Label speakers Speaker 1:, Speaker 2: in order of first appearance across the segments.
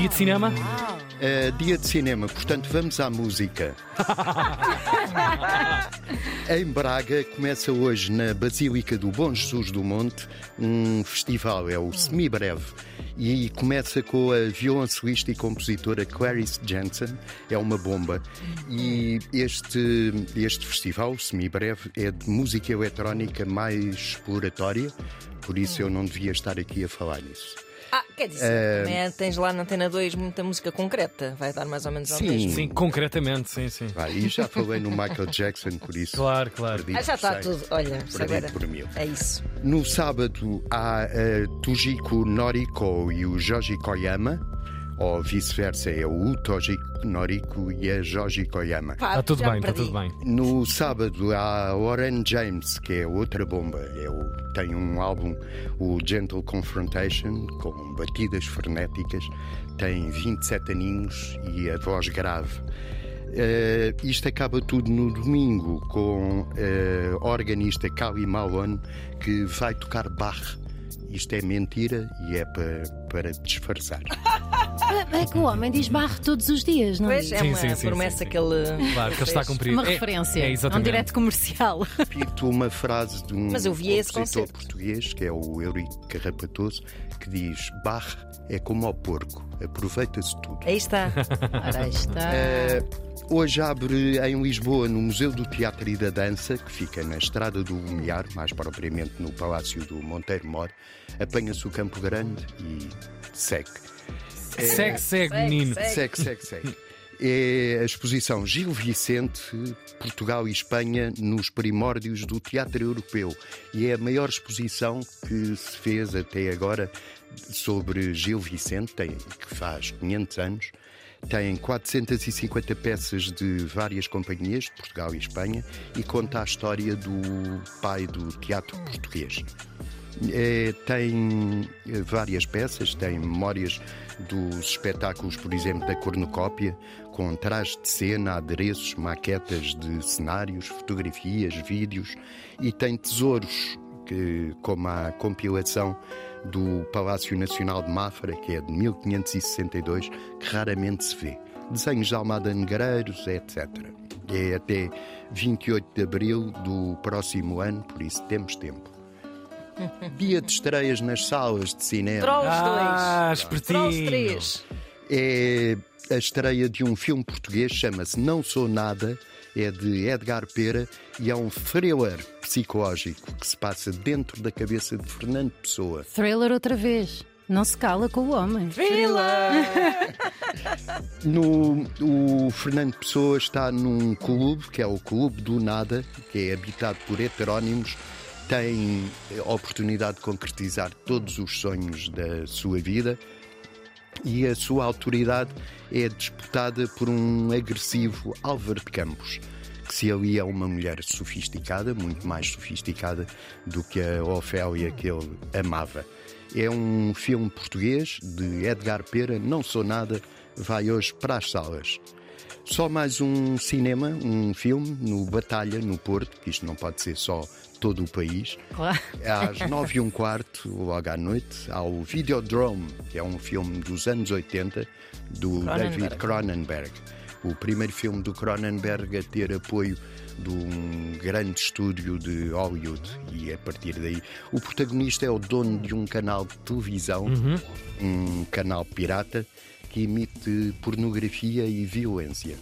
Speaker 1: Dia de cinema?
Speaker 2: Uh, dia de cinema, portanto vamos à música. em Braga começa hoje na Basílica do Bom Jesus do Monte um festival, é o Semibreve. E começa com a violoncelista e compositora Clarice Jensen, é uma bomba. E este, este festival, o Semibreve, é de música eletrónica mais exploratória, por isso eu não devia estar aqui a falar nisso.
Speaker 3: Quer dizer, também tens lá na Antena 2 muita música concreta, vai dar mais ou menos ao
Speaker 2: Sim.
Speaker 3: mesmo.
Speaker 1: Sim, concretamente, sim, sim.
Speaker 2: Vai, e já falei no Michael Jackson, por isso.
Speaker 1: Claro, claro.
Speaker 3: Ah, já está tudo. Olha, agora.
Speaker 2: por mil.
Speaker 3: É isso.
Speaker 2: No sábado há a Tujiko Noriko e o Joji Koyama, ou vice-versa, é o Tojiko Noriko e a Joji Koyama.
Speaker 1: Está tudo bem, está tudo bem.
Speaker 2: No sábado há a Warren James, que é outra bomba. É o- tem um álbum, o Gentle Confrontation, com batidas frenéticas, tem 27 aninhos e a voz grave. Eh, isto acaba tudo no domingo com a organista Kali Malone que vai tocar Bach. Isto é mentira e é para, para disfarçar.
Speaker 4: É que o homem diz barro todos os dias, não é?
Speaker 3: Pois é
Speaker 1: Sim,
Speaker 3: uma
Speaker 1: sim, sim,
Speaker 3: promessa
Speaker 1: sim, sim.
Speaker 3: que ele.
Speaker 1: Claro, que ele está a cumprir.
Speaker 4: Uma
Speaker 1: É-
Speaker 4: referência.
Speaker 1: É,
Speaker 4: um
Speaker 1: exatamente.
Speaker 4: direto comercial.
Speaker 2: repito uma frase de um
Speaker 3: Mas eu vi esse
Speaker 2: compositor
Speaker 3: concerto.
Speaker 2: português, que é o Eurico Carrapatoso, que diz: Barre é como ao porco, aproveita-se tudo.
Speaker 3: Aí está.
Speaker 4: Ora, aí está.
Speaker 2: Eh, hoje abre em Lisboa, no Museu do Teatro e da Dança, que fica na Estrada do Lumiar, mais propriamente no Palácio do Monteiro Mor. Apanha-se o Campo Grande e segue.
Speaker 1: Segue, segue, menino.
Speaker 2: Segue, segue, segue. É a exposição Gil Vicente, Portugal e Espanha nos primórdios do teatro europeu. E é a maior exposição que se fez até agora sobre Gil Vicente, tem, que faz 500 anos. Tem 450 peças de várias companhias de Portugal e Espanha e conta a história do pai do teatro português. É, tem eh, várias peças, tem memórias dos espetáculos, por exemplo, da cornucópia, com trajes de cena, adereços, maquetas de cenários, fotografias, vídeos e tem tesouros, que, como a compilação do Palácio Nacional de Mafra, que é de 1562, que raramente se vê. Desenhos de Almada Negreiros, etc. É até 28 de abril do próximo ano, por isso temos tempo. Dia de estreias nas salas de cinema.
Speaker 3: Trolls 2.
Speaker 1: Ah,
Speaker 3: Trolls
Speaker 1: espertinho.
Speaker 3: 3.
Speaker 2: É a estreia de um filme português, chama-se Não Sou Nada, é de Edgar Pera e é um thriller psicológico que se passa dentro da cabeça de Fernando Pessoa.
Speaker 4: Thriller outra vez. Não se cala com o homem.
Speaker 2: No, o Fernando Pessoa está num clube, que é o Clube do Nada, que é habitado por heterónimos, tem a oportunidade de concretizar todos os sonhos da sua vida e a sua autoridade é disputada por um agressivo Álvaro de Campos, que se alia a uma mulher sofisticada, muito mais sofisticada do que a Ofélia que ele amava. É um filme português de Edgar Pera, Não Sou Nada, vai hoje para as salas. Só mais um cinema, um filme no Batalha, no Porto, que isto não pode ser só todo o país.
Speaker 4: Claro.
Speaker 2: Às nove e um quarto, logo à noite, há o Videodrome, que é um filme dos anos 80 do
Speaker 3: Cronenberg.
Speaker 2: David Cronenberg. O primeiro filme do Cronenberg a ter apoio de um grande estúdio de Hollywood. E a partir daí, o protagonista é o dono de um canal de televisão, um canal pirata, que emite pornografia e violência.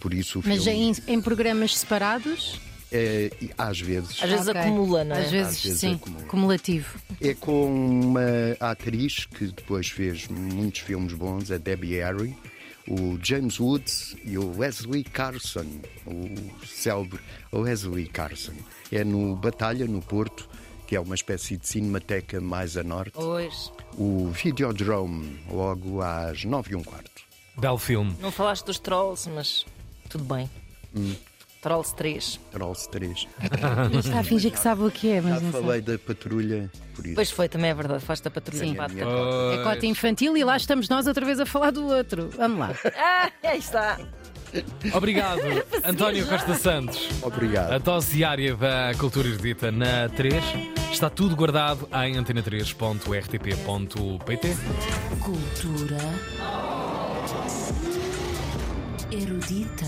Speaker 2: Por isso o
Speaker 4: Mas
Speaker 2: filme,
Speaker 4: em, em programas separados?
Speaker 2: é, às vezes,
Speaker 3: Às vezes
Speaker 4: Ok.
Speaker 3: acumula, não é?
Speaker 4: Às vezes,
Speaker 2: Às vezes
Speaker 4: sim.
Speaker 2: acumula.
Speaker 4: Cumulativo.
Speaker 2: É com uma atriz que depois fez muitos filmes bons, a Debbie Harry, o James Woods e o Wesley Carson, o célebre Wesley Carson. É no Batalha, no Porto, que é uma espécie de cinemateca mais a norte.
Speaker 3: Pois.
Speaker 2: O Videodrome, logo às nove e um quarto.
Speaker 1: Belo filme.
Speaker 3: Não falaste dos Trolls, mas tudo bem.
Speaker 2: Hum.
Speaker 3: Trolls 3.
Speaker 2: Trolls 3.
Speaker 4: Está a fingir que sabe o que é,
Speaker 2: Já
Speaker 4: mas não
Speaker 2: falei
Speaker 4: sabe.
Speaker 2: da patrulha, por isso.
Speaker 3: Pois foi, também é verdade. Faz-te a patrulha
Speaker 4: Sim.
Speaker 3: empática.
Speaker 4: É cota infantil e lá estamos nós outra vez a falar do outro. Vamos lá.
Speaker 3: Ah, aí está.
Speaker 1: Obrigado, António Costa Santos.
Speaker 2: Obrigado.
Speaker 1: A dose diária da Cultura Erudita na 3 está tudo guardado em antena3.rtp.pt.
Speaker 5: Cultura Erudita.